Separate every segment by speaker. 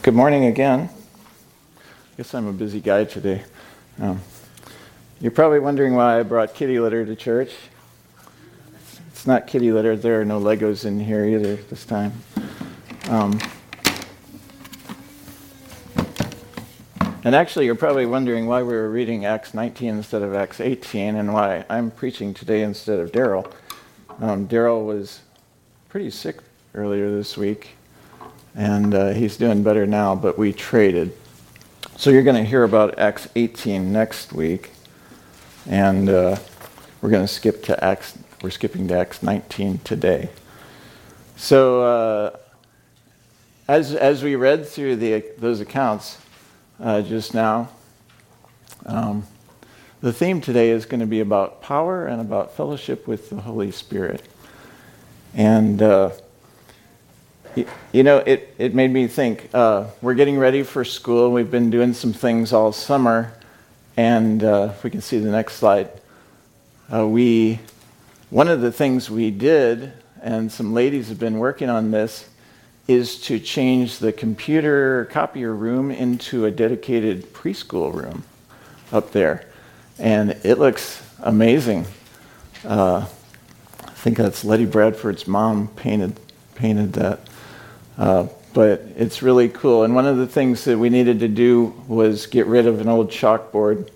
Speaker 1: Good morning again. I Guess I'm a busy guy today. Um, you're probably wondering why I brought kitty litter to church. It's not kitty litter. There are no Legos in here either this time. Um, and actually, you're probably wondering why we were reading Acts 19 instead of Acts 18 and why I'm preaching today instead of Daryl. Um, Daryl was pretty sick earlier this week and uh, he's doing better now, but we traded. So you're going to hear about Acts 18 next week, and uh, we're going to skip to Acts. We're skipping to Acts 19 today. So uh, as as we read through the those accounts uh, just now, um, the theme today is going to be about power and about fellowship with the Holy Spirit, and uh, you know, it, it made me think. Uh, we're getting ready for school. We've been doing some things all summer. And uh, if we can see the next slide, uh, we, one of the things we did, and some ladies have been working on this, is to change the computer copier room into a dedicated preschool room up there. And it looks amazing. Uh, I think that's Letty Bradford's mom painted, painted that. Uh, but it's really cool. And one of the things that we needed to do was get rid of an old chalkboard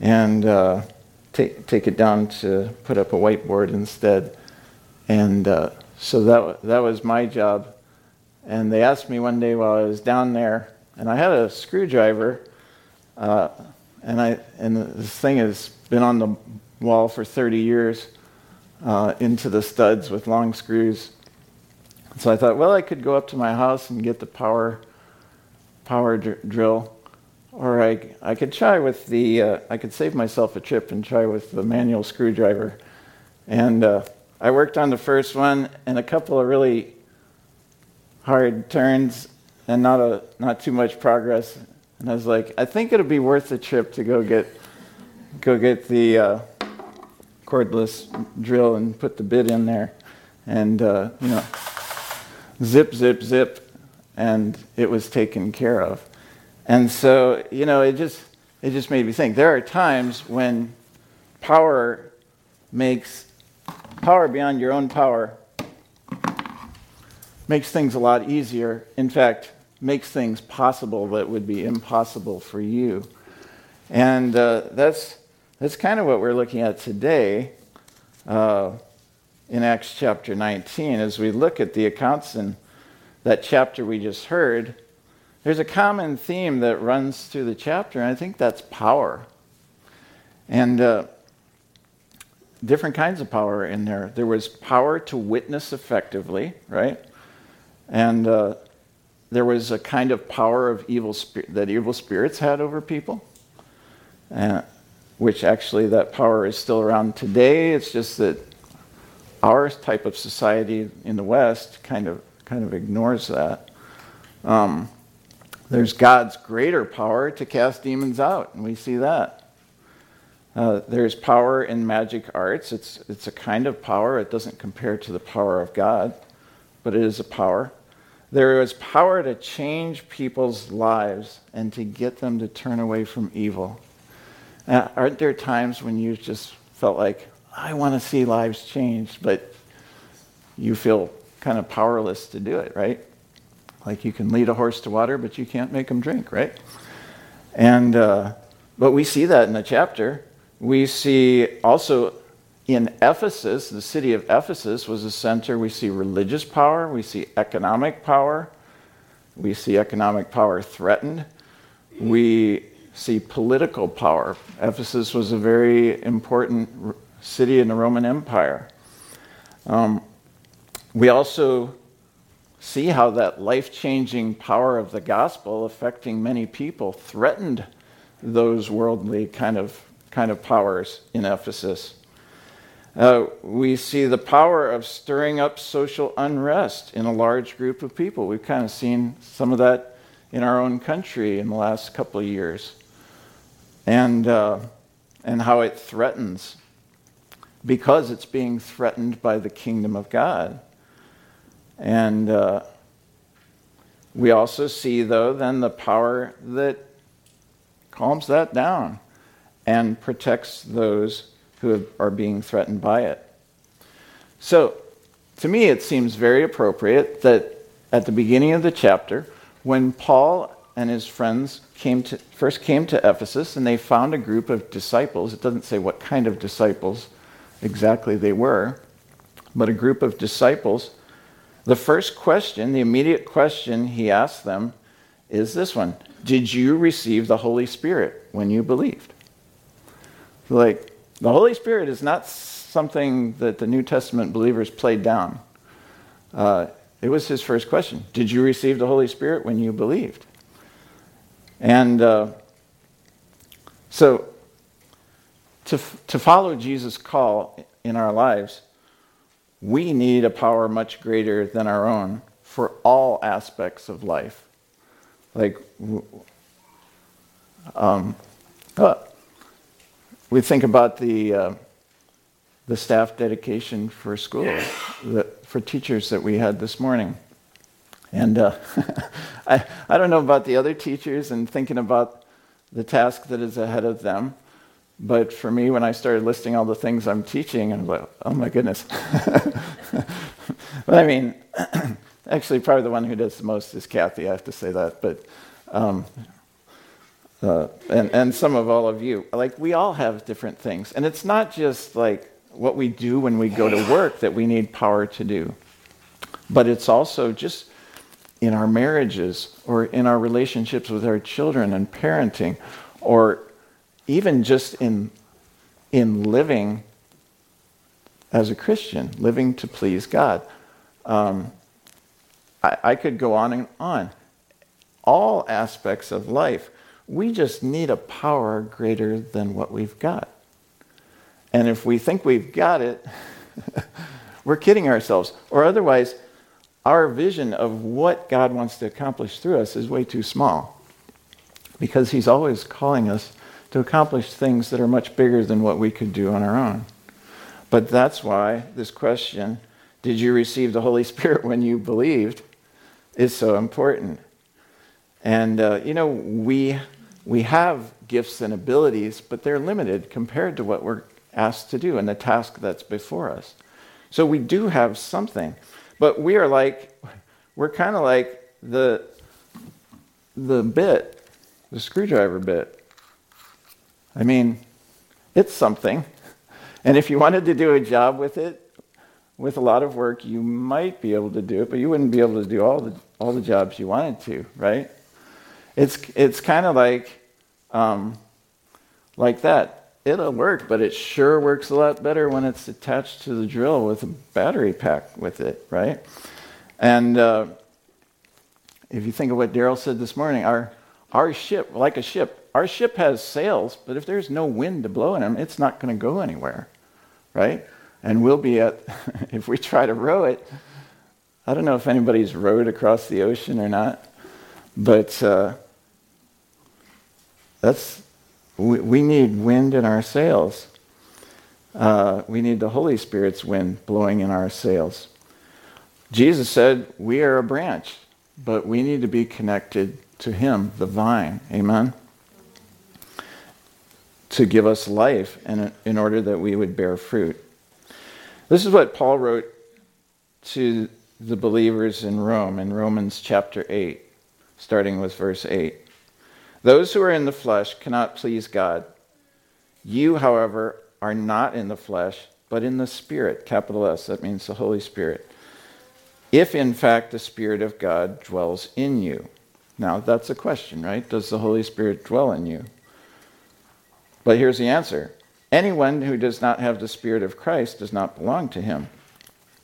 Speaker 1: and uh, take, take it down to put up a whiteboard instead. And uh, so that, that was my job. And they asked me one day while I was down there, and I had a screwdriver. Uh, and I, and this thing has been on the wall for 30 years uh, into the studs with long screws. So I thought, well, I could go up to my house and get the power power dr- drill, or I, I could try with the uh, I could save myself a trip and try with the manual screwdriver. And uh, I worked on the first one and a couple of really hard turns and not a not too much progress. And I was like, I think it'll be worth the trip to go get go get the uh, cordless drill and put the bit in there, and uh, you know zip, zip, zip, and it was taken care of. And so, you know, it just it just made me think. There are times when power makes power beyond your own power makes things a lot easier. In fact, makes things possible that would be impossible for you. And uh, that's that's kind of what we're looking at today. Uh, in Acts chapter 19, as we look at the accounts in that chapter we just heard, there's a common theme that runs through the chapter, and I think that's power. And uh, different kinds of power in there. There was power to witness effectively, right? And uh, there was a kind of power of evil that evil spirits had over people, uh, which actually that power is still around today. It's just that our type of society in the West kind of kind of ignores that. Um, there's God's greater power to cast demons out, and we see that. Uh, there's power in magic arts. It's, it's a kind of power. It doesn't compare to the power of God, but it is a power. There is power to change people's lives and to get them to turn away from evil. Uh, aren't there times when you just felt like, I want to see lives changed, but you feel kind of powerless to do it, right? Like you can lead a horse to water, but you can't make him drink, right? And uh, but we see that in the chapter. We see also in Ephesus, the city of Ephesus was a center. We see religious power, we see economic power, we see economic power threatened, we see political power. Ephesus was a very important city in the Roman Empire. Um, we also see how that life changing power of the gospel affecting many people threatened those worldly kind of, kind of powers in Ephesus. Uh, we see the power of stirring up social unrest in a large group of people. We've kind of seen some of that in our own country in the last couple of years, and, uh, and how it threatens because it's being threatened by the kingdom of God. And uh, we also see, though, then the power that calms that down and protects those who are being threatened by it. So, to me, it seems very appropriate that at the beginning of the chapter, when Paul and his friends came to, first came to Ephesus and they found a group of disciples, it doesn't say what kind of disciples exactly they were, but a group of disciples. The first question, the immediate question he asked them is this one Did you receive the Holy Spirit when you believed? Like, the Holy Spirit is not something that the New Testament believers played down. Uh, it was his first question Did you receive the Holy Spirit when you believed? And uh, so to, to follow Jesus' call in our lives, we need a power much greater than our own for all aspects of life. Like, um, uh, we think about the, uh, the staff dedication for the for teachers that we had this morning. And uh, I, I don't know about the other teachers and thinking about the task that is ahead of them. But for me, when I started listing all the things I'm teaching, I'm like, oh my goodness. but I mean, actually, probably the one who does the most is Kathy, I have to say that. But, um, uh, and, and some of all of you. Like, we all have different things. And it's not just like what we do when we go to work that we need power to do, but it's also just in our marriages or in our relationships with our children and parenting or even just in, in living as a Christian, living to please God. Um, I, I could go on and on. All aspects of life, we just need a power greater than what we've got. And if we think we've got it, we're kidding ourselves. Or otherwise, our vision of what God wants to accomplish through us is way too small because He's always calling us to accomplish things that are much bigger than what we could do on our own. But that's why this question, did you receive the Holy Spirit when you believed, is so important. And, uh, you know, we, we have gifts and abilities, but they're limited compared to what we're asked to do and the task that's before us. So we do have something, but we are like, we're kind of like the, the bit, the screwdriver bit I mean, it's something. And if you wanted to do a job with it, with a lot of work, you might be able to do it, but you wouldn't be able to do all the, all the jobs you wanted to, right? It's, it's kind of like, um, like that. It'll work, but it sure works a lot better when it's attached to the drill with a battery pack with it, right? And uh, if you think of what Daryl said this morning, our, our ship, like a ship, our ship has sails, but if there's no wind to blow in them, it's not going to go anywhere, right? And we'll be at, if we try to row it, I don't know if anybody's rowed across the ocean or not, but uh, that's, we, we, need wind in our sails. Uh, we need the Holy Spirit's wind blowing in our sails. Jesus said, We are a branch, but we need to be connected to Him, the vine. Amen? to give us life and in order that we would bear fruit. This is what Paul wrote to the believers in Rome in Romans chapter 8, starting with verse 8. Those who are in the flesh cannot please God. You, however, are not in the flesh, but in the Spirit, capital S, that means the Holy Spirit. If in fact the Spirit of God dwells in you. Now, that's a question, right? Does the Holy Spirit dwell in you? But here's the answer anyone who does not have the Spirit of Christ does not belong to him.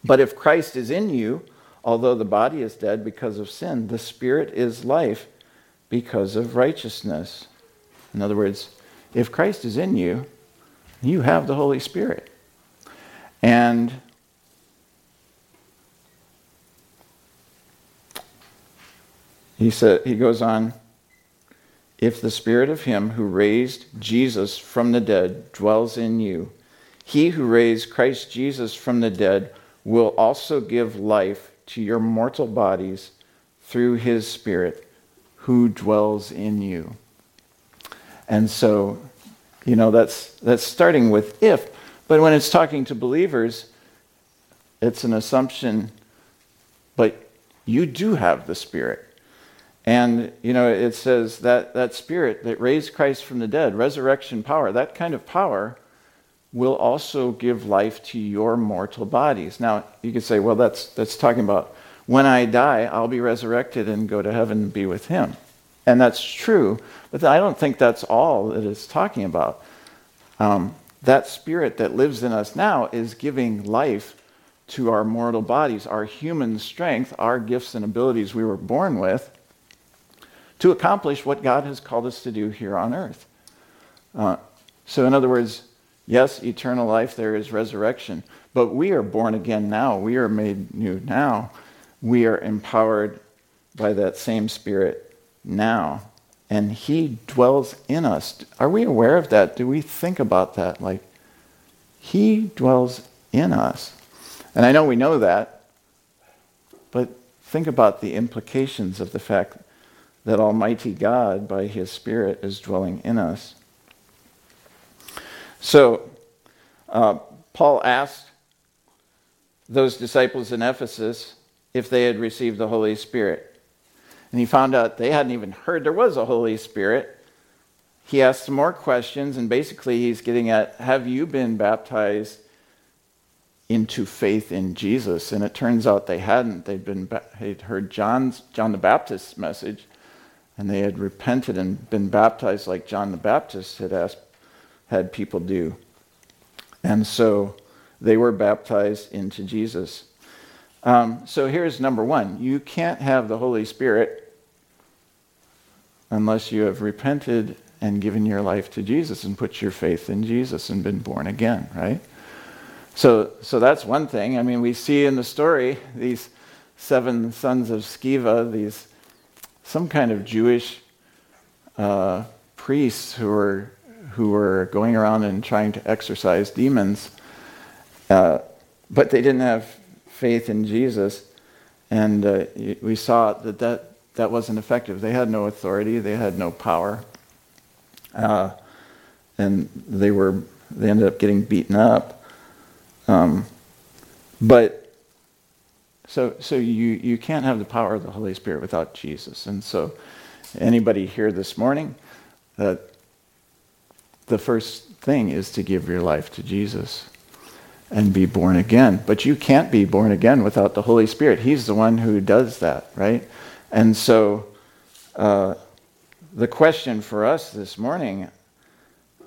Speaker 1: But if Christ is in you, although the body is dead because of sin, the Spirit is life because of righteousness. In other words, if Christ is in you, you have the Holy Spirit. And he said he goes on if the spirit of him who raised Jesus from the dead dwells in you, he who raised Christ Jesus from the dead will also give life to your mortal bodies through his spirit who dwells in you. And so, you know, that's that's starting with if, but when it's talking to believers, it's an assumption but you do have the spirit. And, you know, it says that that spirit that raised Christ from the dead, resurrection power, that kind of power will also give life to your mortal bodies. Now, you could say, well, that's, that's talking about when I die, I'll be resurrected and go to heaven and be with him. And that's true, but I don't think that's all that it's talking about. Um, that spirit that lives in us now is giving life to our mortal bodies, our human strength, our gifts and abilities we were born with to accomplish what God has called us to do here on earth. Uh, so, in other words, yes, eternal life, there is resurrection, but we are born again now. We are made new now. We are empowered by that same Spirit now. And He dwells in us. Are we aware of that? Do we think about that? Like, He dwells in us. And I know we know that, but think about the implications of the fact that Almighty God, by His Spirit, is dwelling in us. So, uh, Paul asked those disciples in Ephesus if they had received the Holy Spirit. And he found out they hadn't even heard there was a Holy Spirit. He asked some more questions, and basically he's getting at Have you been baptized into faith in Jesus? And it turns out they hadn't. They'd, been, they'd heard John's, John the Baptist's message, and they had repented and been baptized like John the Baptist had asked, had people do. And so they were baptized into Jesus. Um, so here's number one you can't have the Holy Spirit unless you have repented and given your life to Jesus and put your faith in Jesus and been born again, right? So, so that's one thing. I mean, we see in the story these seven sons of Sceva, these some kind of Jewish uh, priests who were who were going around and trying to exorcise demons, uh, but they didn't have faith in Jesus, and uh, we saw that that that wasn't effective. They had no authority. They had no power, uh, and they were they ended up getting beaten up. Um, but so, so you, you can't have the power of the Holy Spirit without Jesus. And so, anybody here this morning, that the first thing is to give your life to Jesus and be born again. But you can't be born again without the Holy Spirit. He's the one who does that, right? And so, uh, the question for us this morning,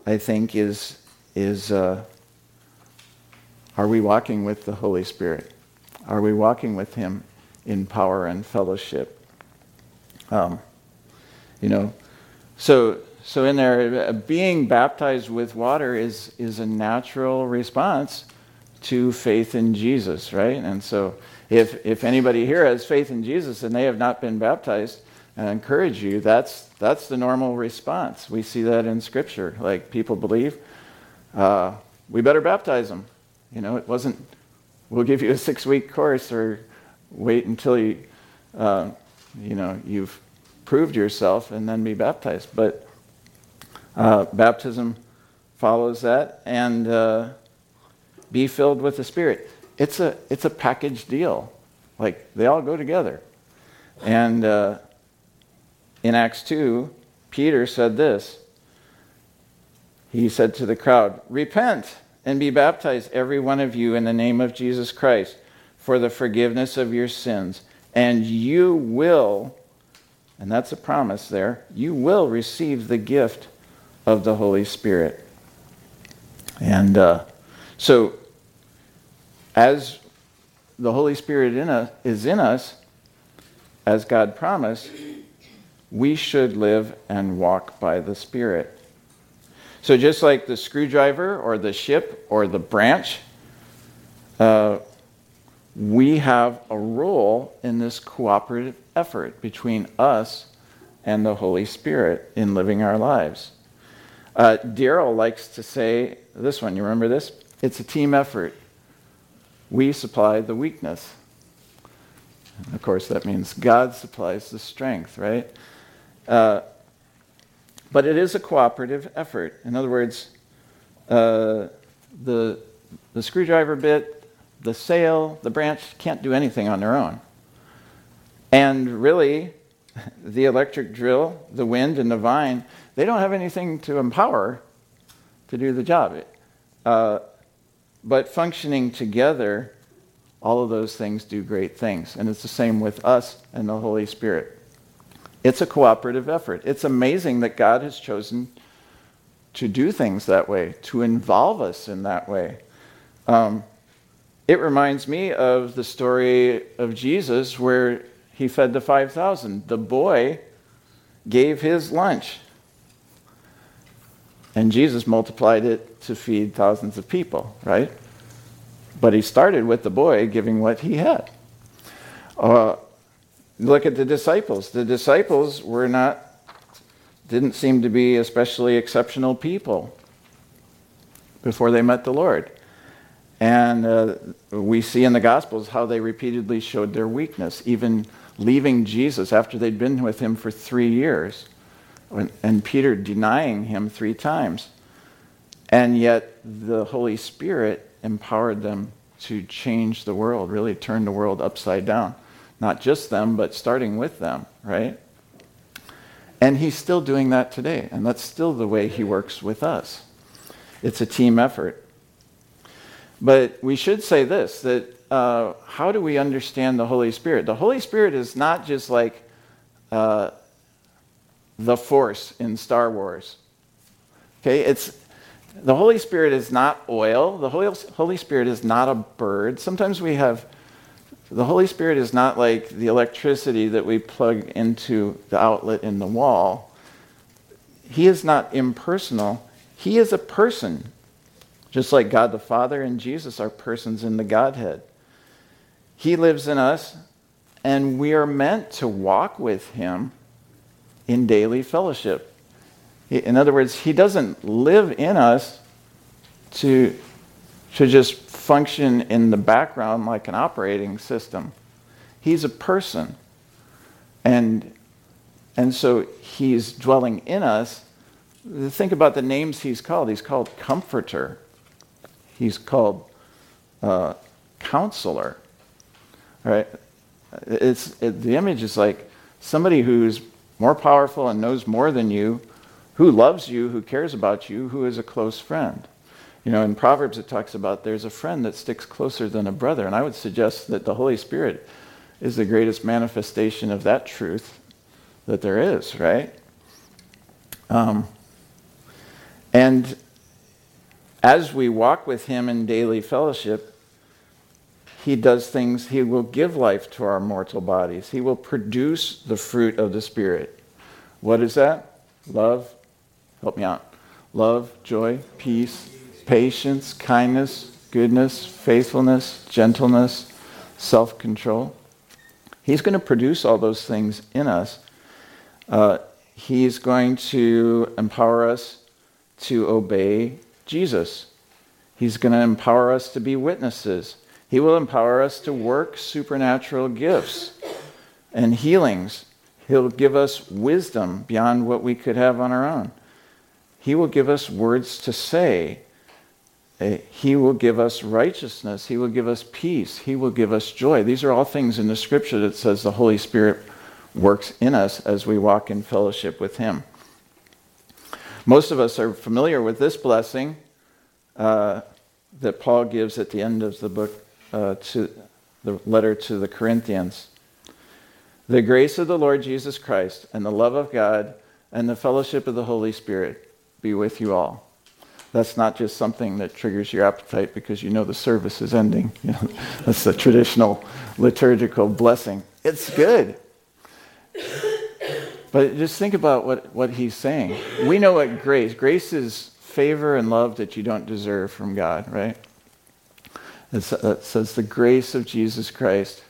Speaker 1: I think, is is uh, are we walking with the Holy Spirit? Are we walking with Him in power and fellowship? Um, you know, so so in there, uh, being baptized with water is is a natural response to faith in Jesus, right? And so, if if anybody here has faith in Jesus and they have not been baptized, I encourage you. That's that's the normal response. We see that in Scripture. Like people believe, uh, we better baptize them. You know, it wasn't we'll give you a six week course or wait until you, uh, you know, you've proved yourself and then be baptized. But uh, baptism follows that and uh, be filled with the Spirit. It's a, it's a package deal. Like they all go together. And uh, in Acts 2, Peter said this. He said to the crowd, Repent and be baptized, every one of you, in the name of Jesus Christ for the forgiveness of your sins. And you will, and that's a promise there, you will receive the gift of the Holy Spirit. And uh, so, as the Holy Spirit in us, is in us, as God promised, we should live and walk by the Spirit. So, just like the screwdriver or the ship or the branch, uh, we have a role in this cooperative effort between us and the Holy Spirit in living our lives. Uh, Daryl likes to say this one, you remember this? It's a team effort. We supply the weakness. And of course, that means God supplies the strength, right? Uh, but it is a cooperative effort. In other words, uh, the, the screwdriver bit, the sail, the branch can't do anything on their own. And really, the electric drill, the wind, and the vine, they don't have anything to empower to do the job. Uh, but functioning together, all of those things do great things. And it's the same with us and the Holy Spirit. It's a cooperative effort. It's amazing that God has chosen to do things that way, to involve us in that way. Um, it reminds me of the story of Jesus where he fed the 5,000. The boy gave his lunch, and Jesus multiplied it to feed thousands of people, right? But he started with the boy giving what he had. Uh, Look at the disciples. The disciples were not, didn't seem to be especially exceptional people before they met the Lord. And uh, we see in the Gospels how they repeatedly showed their weakness, even leaving Jesus after they'd been with him for three years, and Peter denying him three times. And yet the Holy Spirit empowered them to change the world, really turn the world upside down not just them, but starting with them, right? And he's still doing that today, and that's still the way he works with us. It's a team effort. But we should say this that uh, how do we understand the Holy Spirit? The Holy Spirit is not just like uh, the Force in Star Wars. Okay, it's the Holy Spirit is not oil. The Holy, Holy Spirit is not a bird. Sometimes we have the Holy Spirit is not like the electricity that we plug into the outlet in the wall. He is not impersonal. He is a person, just like God the Father and Jesus are persons in the Godhead. He lives in us, and we are meant to walk with Him in daily fellowship. In other words, He doesn't live in us to, to just function in the background like an operating system. He's a person. And, and so he's dwelling in us. Think about the names he's called. He's called Comforter, he's called uh, Counselor. All right? It's, it, the image is like somebody who's more powerful and knows more than you, who loves you, who cares about you, who is a close friend. You know, in Proverbs it talks about there's a friend that sticks closer than a brother, and I would suggest that the Holy Spirit is the greatest manifestation of that truth that there is, right? Um, and as we walk with Him in daily fellowship, He does things, He will give life to our mortal bodies. He will produce the fruit of the Spirit. What is that? Love, help me out. Love, joy, peace, patience, kindness, goodness, faithfulness, gentleness, self control. He's going to produce all those things in us. Uh, he's going to empower us to obey Jesus. He's going to empower us to be witnesses. He will empower us to work supernatural gifts and healings. He'll give us wisdom beyond what we could have on our own. He will give us words to say Eh, he will give us righteousness. He will give us peace. He will give us joy. These are all things in the scripture that says the Holy Spirit works in us as we walk in fellowship with Him. Most of us are familiar with this blessing uh, that Paul gives at the end of the book uh, to the letter to the Corinthians. The grace of the Lord Jesus Christ and the love of God and the fellowship of the Holy Spirit be with you all. That's not just something that triggers your appetite because you know the service is ending. You know, that's the traditional liturgical blessing. It's good. But just think about what, what he's saying. We know what grace. Grace is favor and love that you don't deserve from God, right? It's, it says the grace of Jesus Christ,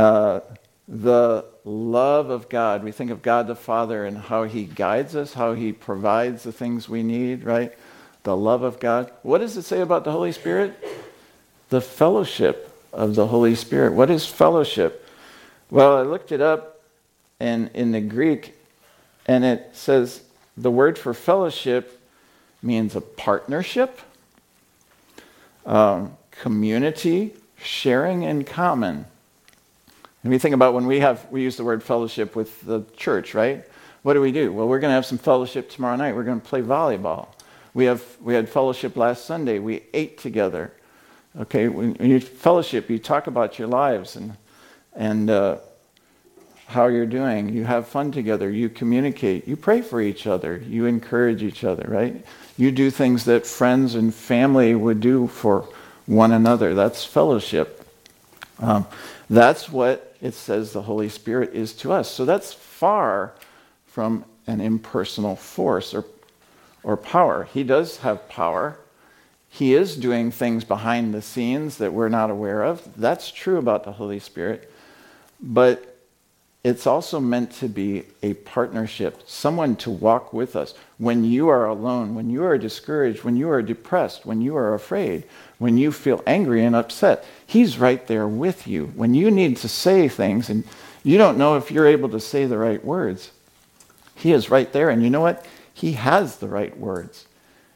Speaker 1: uh, the love of God. We think of God the Father and how He guides us, how He provides the things we need, right? the love of God. What does it say about the Holy Spirit? The fellowship of the Holy Spirit. What is fellowship? Well, I looked it up and in the Greek and it says the word for fellowship means a partnership, um, community, sharing in common. And we think about when we have we use the word fellowship with the church, right? What do we do? Well, we're going to have some fellowship tomorrow night. We're going to play volleyball. We, have, we had fellowship last Sunday. We ate together. Okay, when, when you fellowship, you talk about your lives and, and uh, how you're doing. You have fun together. You communicate. You pray for each other. You encourage each other, right? You do things that friends and family would do for one another. That's fellowship. Um, that's what it says the Holy Spirit is to us. So that's far from an impersonal force or or power. He does have power. He is doing things behind the scenes that we're not aware of. That's true about the Holy Spirit. But it's also meant to be a partnership, someone to walk with us. When you are alone, when you are discouraged, when you are depressed, when you are afraid, when you feel angry and upset, He's right there with you. When you need to say things and you don't know if you're able to say the right words, He is right there. And you know what? He has the right words.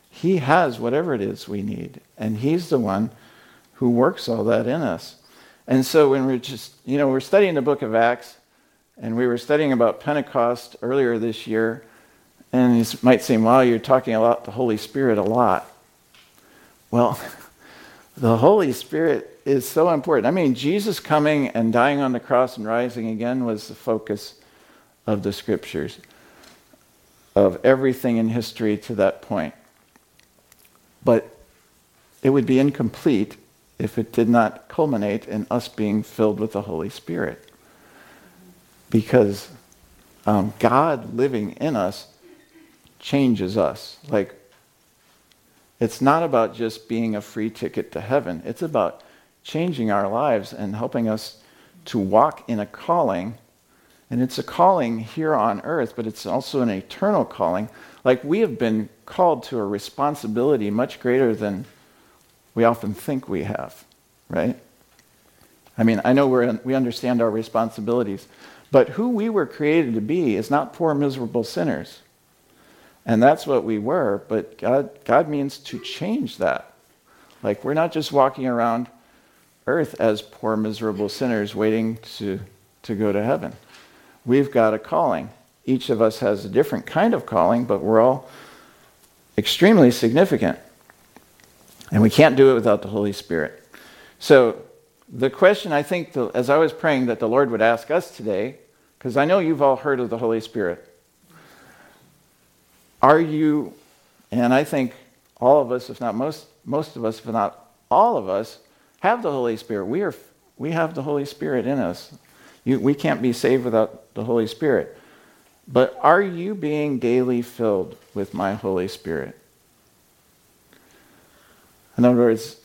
Speaker 1: He has whatever it is we need. And He's the one who works all that in us. And so when we're just, you know, we're studying the book of Acts, and we were studying about Pentecost earlier this year, and you might seem, wow, you're talking about the Holy Spirit a lot. Well, the Holy Spirit is so important. I mean, Jesus coming and dying on the cross and rising again was the focus of the scriptures of everything in history to that point. But it would be incomplete if it did not culminate in us being filled with the Holy Spirit. Because um, God living in us changes us. Like, it's not about just being a free ticket to heaven, it's about changing our lives and helping us to walk in a calling and it's a calling here on earth, but it's also an eternal calling. Like we have been called to a responsibility much greater than we often think we have, right? I mean, I know we we understand our responsibilities, but who we were created to be is not poor, miserable sinners. And that's what we were, but God, God means to change that. Like, we're not just walking around earth as poor, miserable sinners waiting to, to go to heaven. We've got a calling. Each of us has a different kind of calling, but we're all extremely significant. And we can't do it without the Holy Spirit. So, the question I think, the, as I was praying, that the Lord would ask us today, because I know you've all heard of the Holy Spirit. Are you, and I think all of us, if not most, most of us, if not all of us, have the Holy Spirit. We, are, we have the Holy Spirit in us. You, we can't be saved without the Holy Spirit. But are you being daily filled with my Holy Spirit? In other words,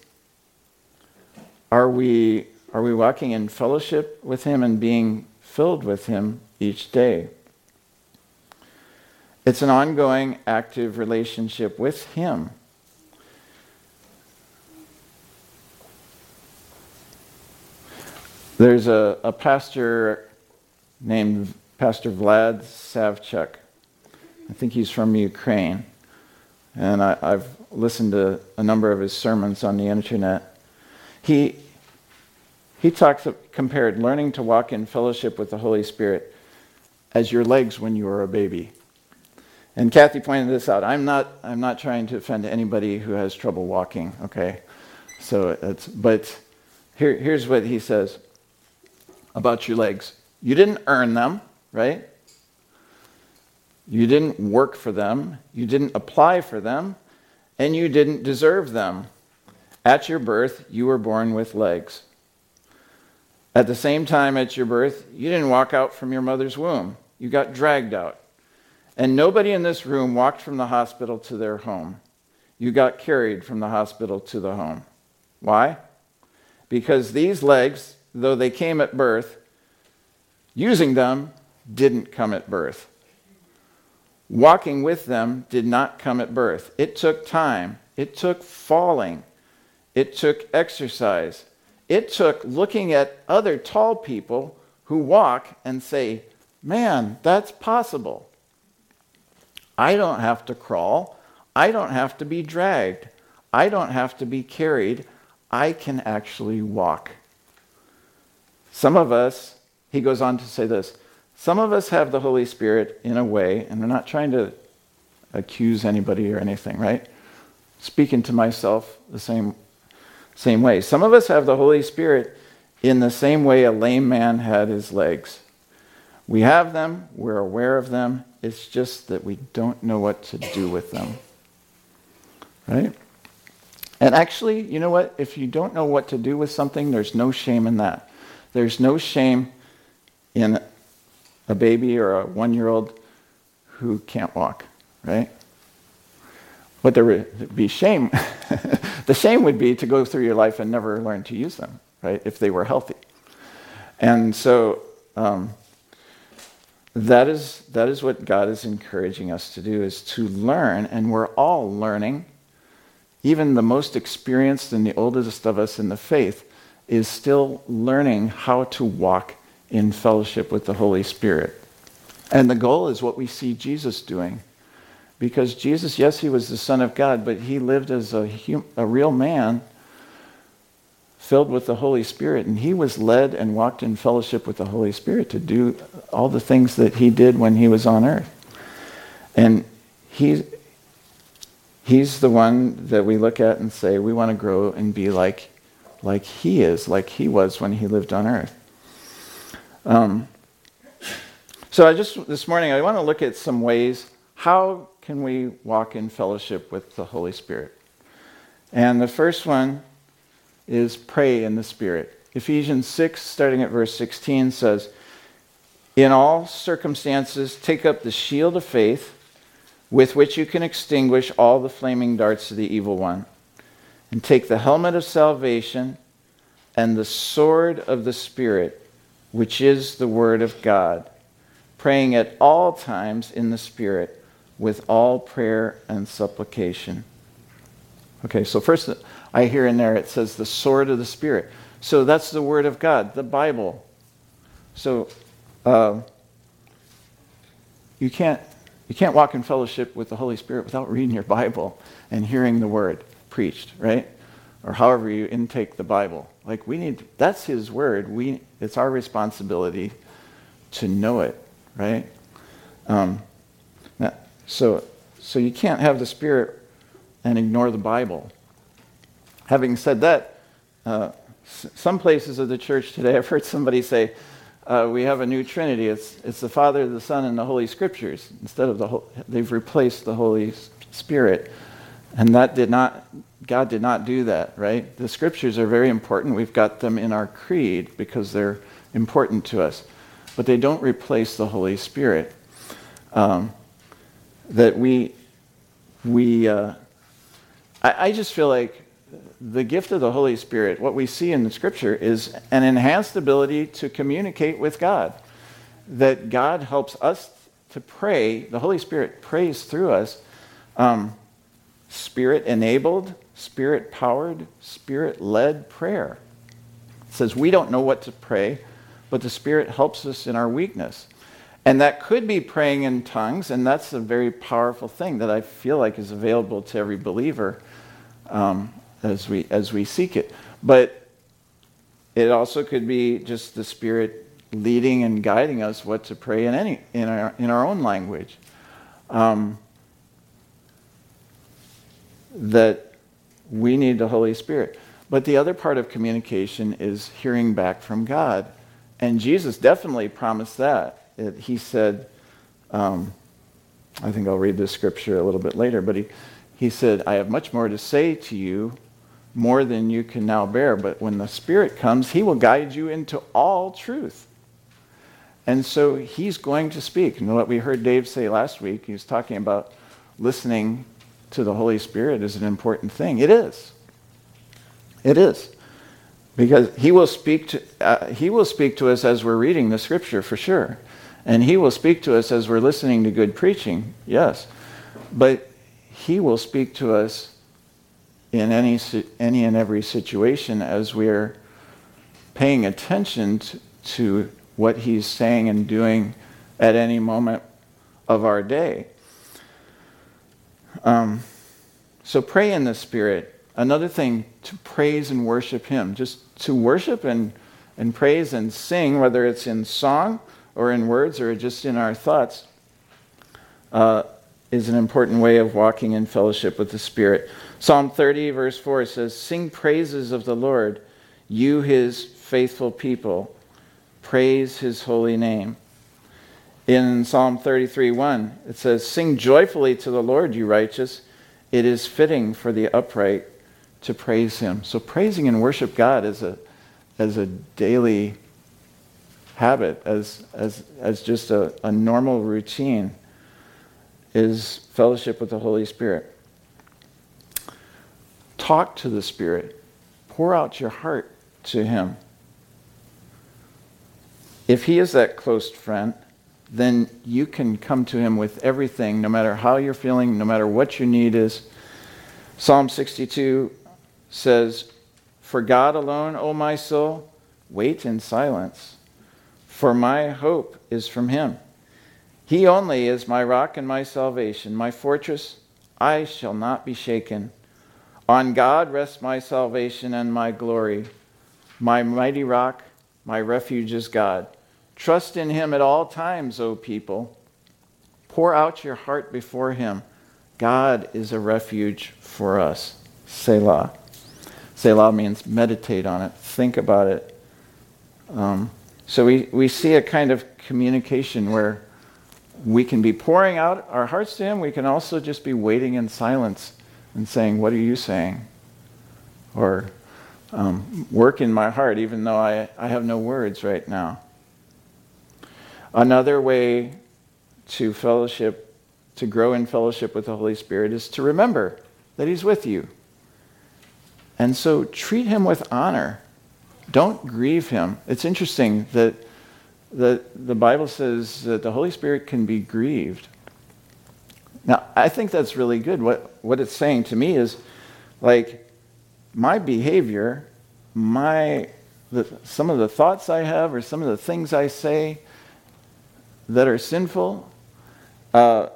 Speaker 1: are we, are we walking in fellowship with Him and being filled with Him each day? It's an ongoing, active relationship with Him. There's a, a pastor named Pastor Vlad Savchuk. I think he's from Ukraine. And I, have listened to a number of his sermons on the internet. He, he talks, compared learning to walk in fellowship with the Holy Spirit as your legs when you were a baby. And Kathy pointed this out. I'm not, I'm not trying to offend anybody who has trouble walking, okay? So it's, but here, here's what he says about your legs. You didn't earn them, right? You didn't work for them. You didn't apply for them. And you didn't deserve them. At your birth, you were born with legs. At the same time, at your birth, you didn't walk out from your mother's womb. You got dragged out. And nobody in this room walked from the hospital to their home. You got carried from the hospital to the home. Why? Because these legs, though they came at birth, Using them didn't come at birth. Walking with them did not come at birth. It took time. It took falling. It took exercise. It took looking at other tall people who walk and say, Man, that's possible. I don't have to crawl. I don't have to be dragged. I don't have to be carried. I can actually walk. Some of us he goes on to say this Some of us have the Holy Spirit in a way, and we're not trying to accuse anybody or anything, right? Speaking to myself the same, same way. Some of us have the Holy Spirit in the same way a lame man had his legs. We have them, we're aware of them, it's just that we don't know what to do with them. Right? And actually, you know what? If you don't know what to do with something, there's no shame in that. There's no shame in a baby or a one year old who can't walk, right? But there would be shame, the shame would be to go through your life and never learn to use them, right, if they were healthy. And so um, that, is, that is what God is encouraging us to do, is to learn, and we're all learning. Even the most experienced and the oldest of us in the faith is still learning how to walk in fellowship with the Holy Spirit. And the goal is what we see Jesus doing. Because Jesus, yes, he was the Son of God, but he lived as a, hum- a real man filled with the Holy Spirit. And he was led and walked in fellowship with the Holy Spirit to do all the things that he did when he was on earth. And he, he's the one that we look at and say, we want to grow and be like, like he is, like he was when he lived on earth. Um, so I just this morning I want to look at some ways how can we walk in fellowship with the Holy Spirit. And the first one is pray in the Spirit. Ephesians 6 starting at verse 16 says, "In all circumstances take up the shield of faith with which you can extinguish all the flaming darts of the evil one, and take the helmet of salvation and the sword of the Spirit, which is the Word of God, praying at all times in the Spirit with all prayer and supplication. Okay, so first I hear in there it says the sword of the Spirit. So that's the Word of God, the Bible. So uh, you can't you can't walk in fellowship with the Holy Spirit without reading your Bible and hearing the Word preached, right? or however you intake the Bible. Like we need that's his word. We it's our responsibility to know it, right? Um, so so you can't have the Spirit and ignore the Bible. Having said that, uh, s- some places of the church today, I've heard somebody say, uh, "We have a new Trinity. It's it's the Father, the Son, and the Holy Scriptures." Instead of the whole, they've replaced the Holy Spirit, and that did not God did not do that, right? The scriptures are very important. We've got them in our creed because they're important to us, but they don't replace the Holy Spirit. Um, that we, we, uh, I, I just feel like the gift of the Holy Spirit, what we see in the scripture is an enhanced ability to communicate with God. That God helps us to pray, the Holy Spirit prays through us, um, spirit enabled, spirit powered, spirit led prayer. It says we don't know what to pray, but the Spirit helps us in our weakness. And that could be praying in tongues, and that's a very powerful thing that I feel like is available to every believer um, as, we, as we seek it. But it also could be just the Spirit leading and guiding us what to pray in, any, in, our, in our own language. Um, that we need the Holy Spirit. But the other part of communication is hearing back from God. And Jesus definitely promised that. It, he said, um, I think I'll read this scripture a little bit later, but he, he said, I have much more to say to you, more than you can now bear. But when the Spirit comes, he will guide you into all truth. And so he's going to speak. And what we heard Dave say last week, he was talking about listening to the Holy Spirit is an important thing. It is. It is. Because he will speak to, uh, he will speak to us as we're reading the scripture for sure. And he will speak to us as we're listening to good preaching, yes. But he will speak to us in any, any and every situation as we're paying attention to, to what he's saying and doing at any moment of our day. Um, so pray in the Spirit. Another thing to praise and worship Him, just to worship and, and praise and sing, whether it's in song or in words or just in our thoughts, uh, is an important way of walking in fellowship with the Spirit. Psalm 30, verse 4 says, Sing praises of the Lord, you his faithful people. Praise his holy name. In Psalm 33 1, it says, Sing joyfully to the Lord, you righteous. It is fitting for the upright to praise him. So praising and worship God is a, as a daily habit, as, as, as just a, a normal routine, is fellowship with the Holy Spirit. Talk to the Spirit, pour out your heart to Him. If He is that close friend, then you can come to Him with everything, no matter how you're feeling, no matter what your need is. Psalm 62 says, For God alone, O my soul, wait in silence, for my hope is from Him. He only is my rock and my salvation, my fortress. I shall not be shaken. On God rests my salvation and my glory. My mighty rock, my refuge is God. Trust in him at all times, O people. Pour out your heart before him. God is a refuge for us. Selah. Selah means meditate on it, think about it. Um, so we, we see a kind of communication where we can be pouring out our hearts to him. We can also just be waiting in silence and saying, What are you saying? Or um, work in my heart, even though I, I have no words right now. Another way to fellowship, to grow in fellowship with the Holy Spirit, is to remember that He's with you. And so treat Him with honor. Don't grieve Him. It's interesting that the, the Bible says that the Holy Spirit can be grieved. Now, I think that's really good. What, what it's saying to me is like my behavior, my, the, some of the thoughts I have or some of the things I say, that are sinful, uh,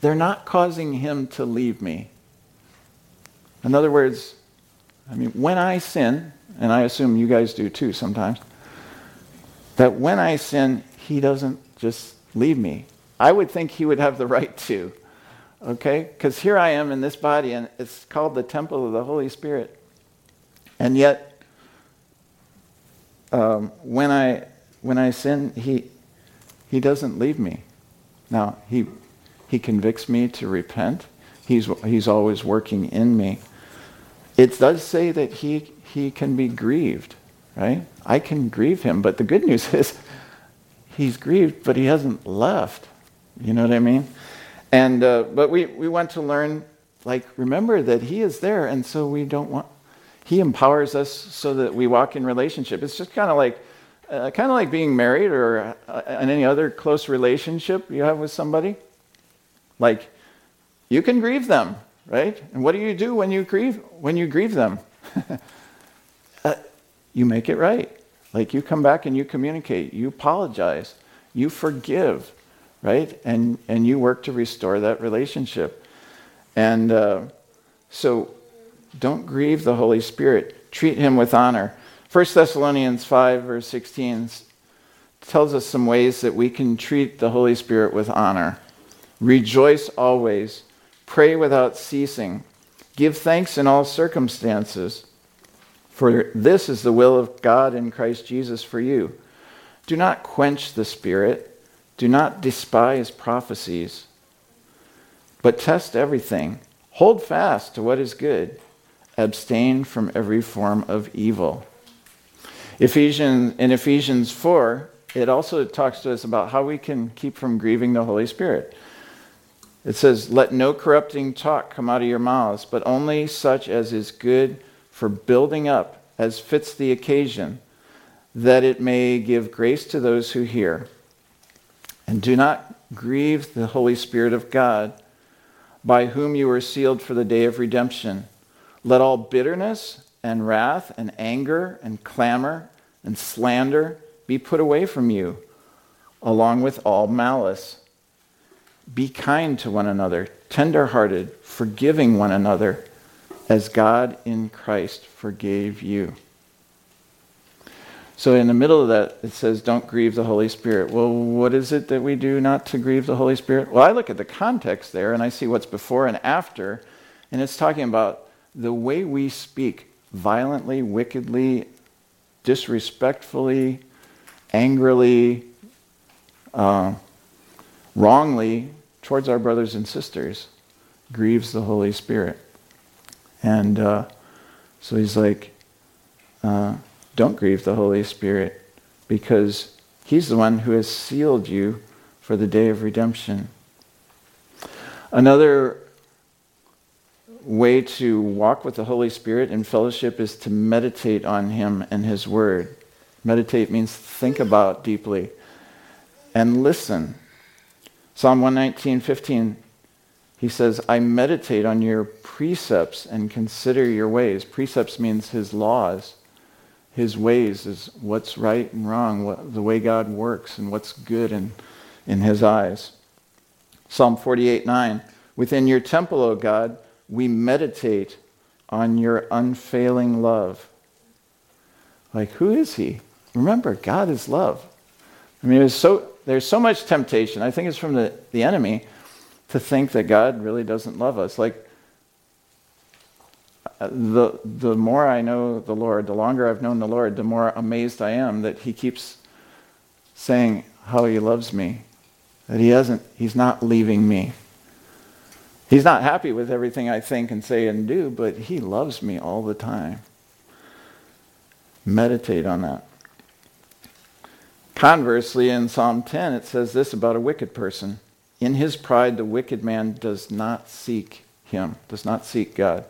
Speaker 1: they're not causing him to leave me. In other words, I mean, when I sin, and I assume you guys do too sometimes, that when I sin, he doesn't just leave me. I would think he would have the right to, okay? Because here I am in this body, and it's called the temple of the Holy Spirit. And yet, um, when, I, when I sin, he, he doesn't leave me. Now, he, he convicts me to repent. He's, he's always working in me. It does say that he, he can be grieved, right? I can grieve him, but the good news is he's grieved, but he hasn't left. You know what I mean? And, uh, but we, we want to learn, like, remember that he is there, and so we don't want, he empowers us so that we walk in relationship. It's just kind of like, uh, kind of like being married or uh, in any other close relationship you have with somebody. Like, you can grieve them, right? And what do you do when you grieve? When you grieve them, uh, you make it right. Like, you come back and you communicate, you apologize, you forgive, right? And and you work to restore that relationship. And uh, so don't grieve the Holy Spirit. Treat him with honor. 1 Thessalonians 5, verse 16 tells us some ways that we can treat the Holy Spirit with honor. Rejoice always. Pray without ceasing. Give thanks in all circumstances, for this is the will of God in Christ Jesus for you. Do not quench the Spirit. Do not despise prophecies. But test everything. Hold fast to what is good abstain from every form of evil. Ephesians, in Ephesians 4, it also talks to us about how we can keep from grieving the Holy Spirit. It says, Let no corrupting talk come out of your mouths, but only such as is good for building up, as fits the occasion, that it may give grace to those who hear. And do not grieve the Holy Spirit of God, by whom you are sealed for the day of redemption. Let all bitterness and wrath and anger and clamor and slander be put away from you, along with all malice. Be kind to one another, tenderhearted, forgiving one another, as God in Christ forgave you. So, in the middle of that, it says, Don't grieve the Holy Spirit. Well, what is it that we do not to grieve the Holy Spirit? Well, I look at the context there and I see what's before and after, and it's talking about the way we speak violently, wickedly, disrespectfully, angrily, uh, wrongly towards our brothers and sisters grieves the Holy Spirit. And uh, so he's like, uh, don't grieve the Holy Spirit because he's the one who has sealed you for the day of redemption. Another way to walk with the Holy Spirit in fellowship is to meditate on Him and His Word. Meditate means think about deeply and listen. Psalm 119, 15, he says, I meditate on your precepts and consider your ways. Precepts means His laws. His ways is what's right and wrong, what, the way God works, and what's good in, in His eyes. Psalm 48, 9, within your temple, O God, we meditate on your unfailing love. Like, who is he? Remember, God is love. I mean, there's so, there's so much temptation. I think it's from the, the enemy to think that God really doesn't love us. Like, the, the more I know the Lord, the longer I've known the Lord, the more amazed I am that he keeps saying how he loves me, that he hasn't, he's not leaving me. He's not happy with everything I think and say and do, but he loves me all the time. Meditate on that. Conversely, in Psalm 10, it says this about a wicked person. In his pride, the wicked man does not seek him, does not seek God.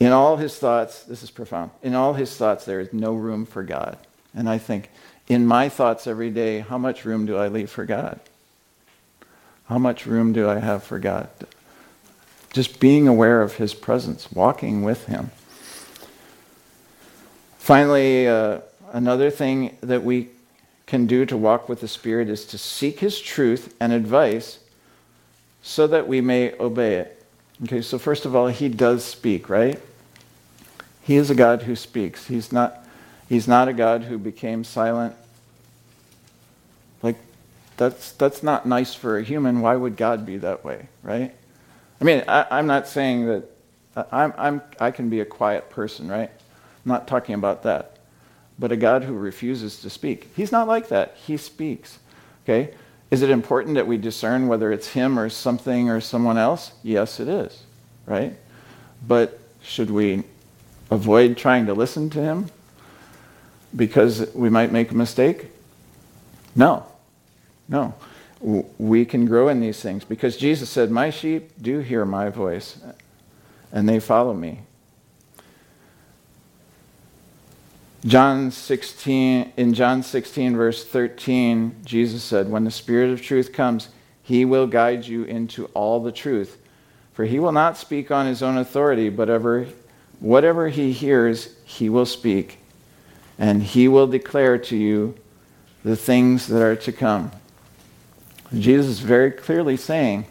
Speaker 1: In all his thoughts, this is profound, in all his thoughts, there is no room for God. And I think, in my thoughts every day, how much room do I leave for God? How much room do I have for God? Just being aware of His presence, walking with Him. Finally, uh, another thing that we can do to walk with the Spirit is to seek His truth and advice so that we may obey it. Okay, so first of all, He does speak, right? He is a God who speaks. He's not, he's not a God who became silent that's, that's not nice for a human. Why would God be that way, right? I mean, I, am not saying that I'm, I'm, I can be a quiet person, right? I'm not talking about that. But a God who refuses to speak, he's not like that. He speaks, okay? Is it important that we discern whether it's him or something or someone else? Yes, it is, right? But should we avoid trying to listen to him because we might make a mistake? No, no. We can grow in these things because Jesus said, My sheep do hear my voice, and they follow me. John 16, in John 16, verse 13, Jesus said, When the Spirit of truth comes, he will guide you into all the truth. For he will not speak on his own authority, but ever, whatever he hears, he will speak, and he will declare to you the things that are to come. Jesus is very clearly saying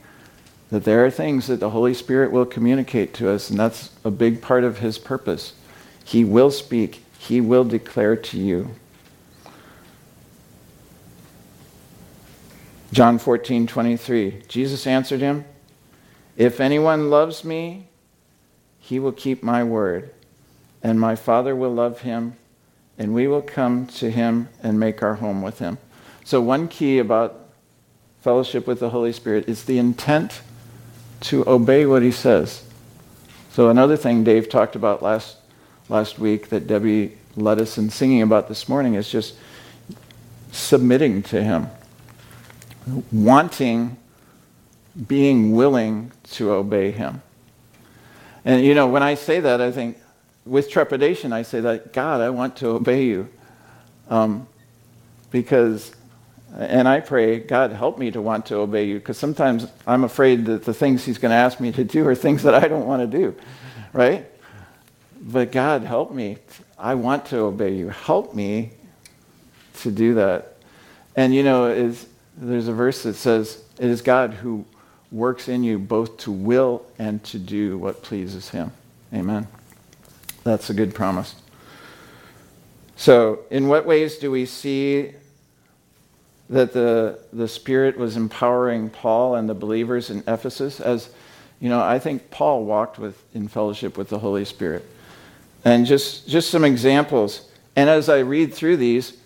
Speaker 1: that there are things that the Holy Spirit will communicate to us, and that's a big part of his purpose. He will speak, he will declare to you. John 14, 23. Jesus answered him, If anyone loves me, he will keep my word, and my Father will love him, and we will come to him and make our home with him. So, one key about fellowship with the Holy Spirit. It's the intent to obey what he says. So another thing Dave talked about last last week that Debbie led us in singing about this morning is just submitting to him. Wanting being willing to obey him. And you know, when I say that, I think with trepidation, I say that, God, I want to obey you. Um, because and I pray, God, help me to want to obey you, because sometimes I'm afraid that the things He's going to ask me to do are things that I don't want to do, right? But God, help me. I want to obey you. Help me to do that. And you know, is there's a verse that says, "It is God who works in you both to will and to do what pleases Him." Amen. That's a good promise. So, in what ways do we see that the, the Spirit was empowering Paul and the believers in Ephesus. As you know, I think Paul walked with, in fellowship with the Holy Spirit. And just, just some examples. And as I read through these,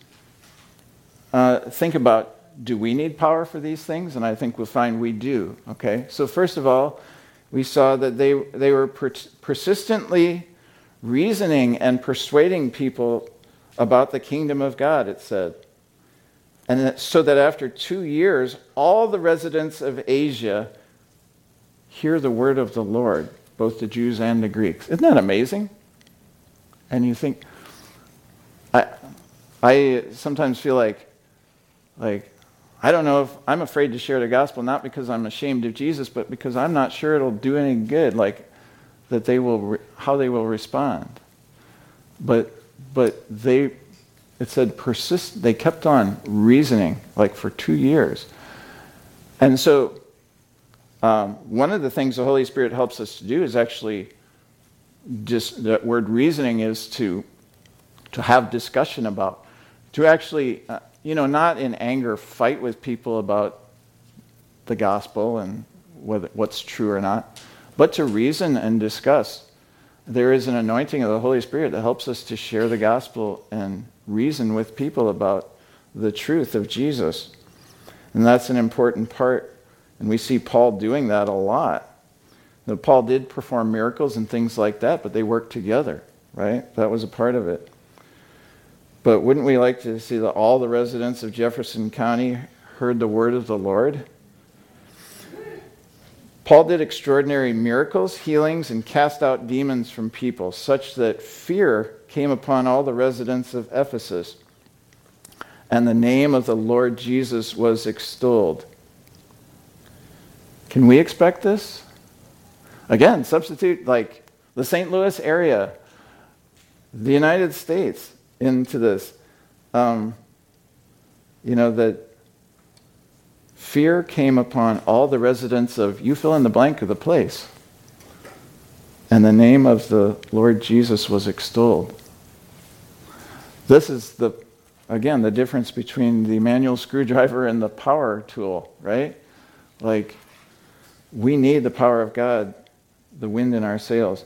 Speaker 1: uh, think about do we need power for these things? And I think we'll find we do. Okay? So, first of all, we saw that they, they were persistently reasoning and persuading people about the kingdom of God, it said. And so that after two years, all the residents of Asia hear the word of the Lord, both the Jews and the Greeks. Isn't that amazing? And you think, I, I sometimes feel like, like, I don't know if I'm afraid to share the gospel, not because I'm ashamed of Jesus, but because I'm not sure it'll do any good, like that they will, re- how they will respond. But, but they it said persist they kept on reasoning like for two years and so um, one of the things the holy spirit helps us to do is actually just that word reasoning is to to have discussion about to actually uh, you know not in anger fight with people about the gospel and whether what's true or not but to reason and discuss there is an anointing of the holy spirit that helps us to share the gospel and reason with people about the truth of Jesus. And that's an important part. And we see Paul doing that a lot. Now, Paul did perform miracles and things like that, but they worked together, right? That was a part of it. But wouldn't we like to see that all the residents of Jefferson County heard the word of the Lord? Paul did extraordinary miracles, healings, and cast out demons from people, such that fear came upon all the residents of Ephesus, and the name of the Lord Jesus was extolled. Can we expect this? Again, substitute like the St. Louis area, the United States into this. Um, you know, that fear came upon all the residents of, you fill in the blank of the place. And the name of the Lord Jesus was extolled. This is the, again, the difference between the manual screwdriver and the power tool, right? Like, we need the power of God, the wind in our sails.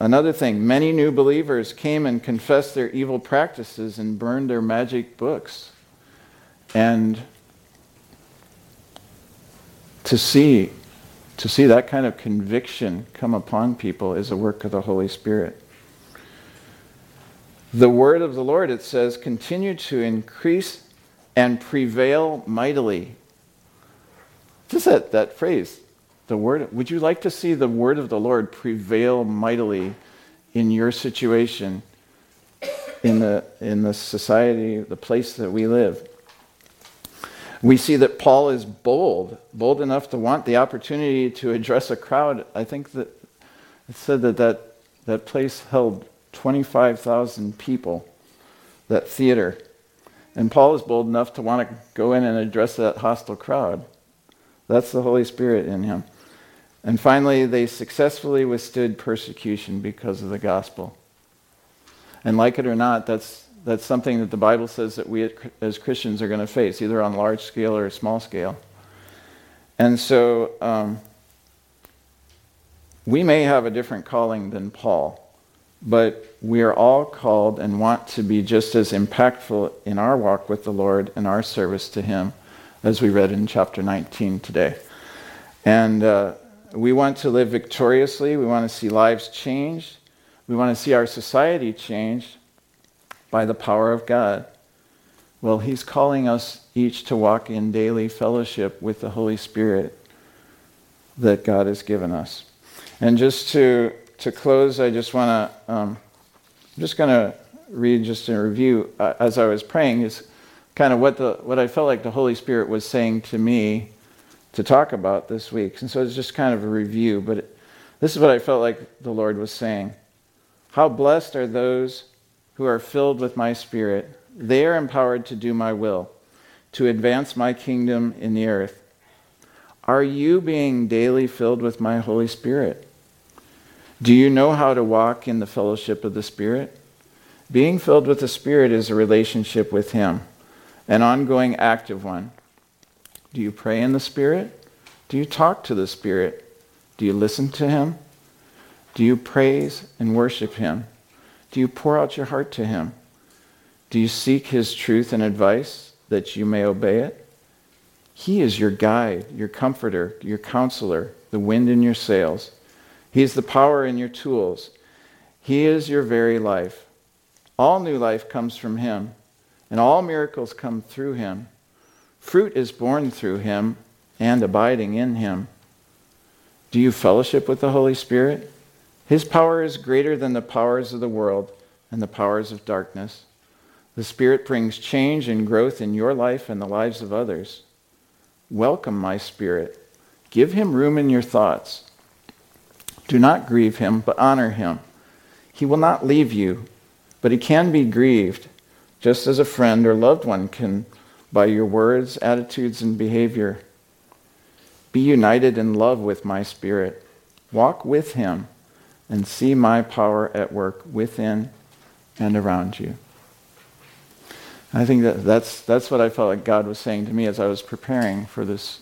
Speaker 1: Another thing, many new believers came and confessed their evil practices and burned their magic books. And to see to see that kind of conviction come upon people is a work of the Holy Spirit. The word of the Lord, it says, continue to increase and prevail mightily. Just that, that phrase, the word. Would you like to see the word of the Lord prevail mightily in your situation, in the, in the society, the place that we live? We see that Paul is bold, bold enough to want the opportunity to address a crowd. I think that it said that that, that place held 25,000 people, that theater. And Paul is bold enough to want to go in and address that hostile crowd. That's the Holy Spirit in him. And finally, they successfully withstood persecution because of the gospel. And like it or not, that's, that's something that the Bible says that we as Christians are going to face, either on large scale or small scale. And so um, we may have a different calling than Paul but we are all called and want to be just as impactful in our walk with the Lord and our service to Him as we read in chapter 19 today. And uh, we want to live victoriously. We want to see lives changed. We want to see our society changed by the power of God. Well, He's calling us each to walk in daily fellowship with the Holy Spirit that God has given us. And just to to close, I just want to, um, I'm just going to read just a review uh, as I was praying is kind of what the what I felt like the Holy Spirit was saying to me to talk about this week. And so it's just kind of a review, but it, this is what I felt like the Lord was saying. How blessed are those who are filled with my spirit. They are empowered to do my will, to advance my kingdom in the earth. Are you being daily filled with my Holy Spirit? Do you know how to walk in the fellowship of the Spirit? Being filled with the Spirit is a relationship with Him, an ongoing active one. Do you pray in the Spirit? Do you talk to the Spirit? Do you listen to Him? Do you praise and worship Him? Do you pour out your heart to Him? Do you seek His truth and advice that you may obey it? He is your guide, your comforter, your counselor, the wind in your sails. He is the power in your tools. He is your very life. All new life comes from Him, and all miracles come through Him. Fruit is born through Him and abiding in Him. Do you fellowship with the Holy Spirit? His power is greater than the powers of the world and the powers of darkness. The Spirit brings change and growth in your life and the lives of others. Welcome my Spirit. Give Him room in your thoughts. Do not grieve him, but honor him. He will not leave you, but he can be grieved, just as a friend or loved one can by your words, attitudes, and behavior. Be united in love with my spirit. Walk with him and see my power at work within and around you. I think that that's, that's what I felt like God was saying to me as I was preparing for this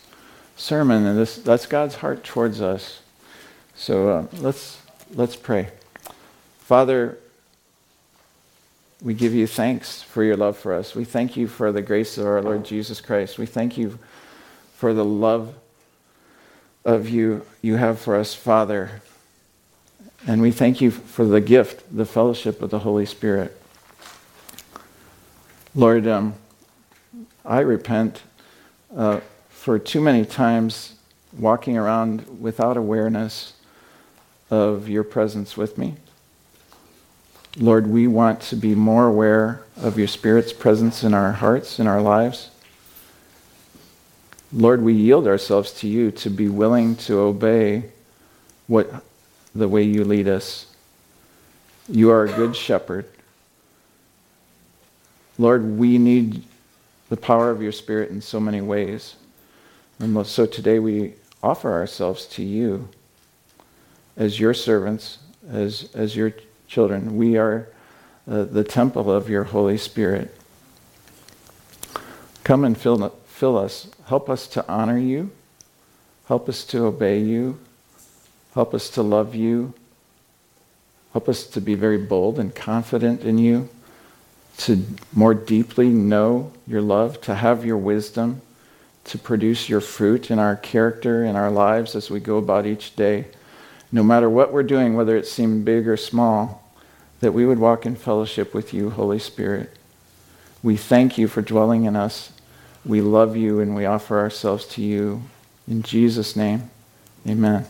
Speaker 1: sermon, and this, that's God's heart towards us. So uh, let's, let's pray. Father, we give you thanks for your love for us. We thank you for the grace of our Lord Jesus Christ. We thank you for the love of you you have for us, Father. And we thank you for the gift, the fellowship of the Holy Spirit. Lord, um, I repent uh, for too many times walking around without awareness of your presence with me. Lord, we want to be more aware of your Spirit's presence in our hearts, in our lives. Lord, we yield ourselves to you to be willing to obey what the way you lead us. You are a good shepherd. Lord, we need the power of your Spirit in so many ways. And so today we offer ourselves to you as your servants, as, as your children. We are uh, the temple of your Holy Spirit. Come and fill, fill us. Help us to honor you. Help us to obey you. Help us to love you. Help us to be very bold and confident in you, to more deeply know your love, to have your wisdom, to produce your fruit in our character, in our lives as we go about each day no matter what we're doing, whether it seemed big or small, that we would walk in fellowship with you, Holy Spirit. We thank you for dwelling in us. We love you and we offer ourselves to you. In Jesus' name, amen.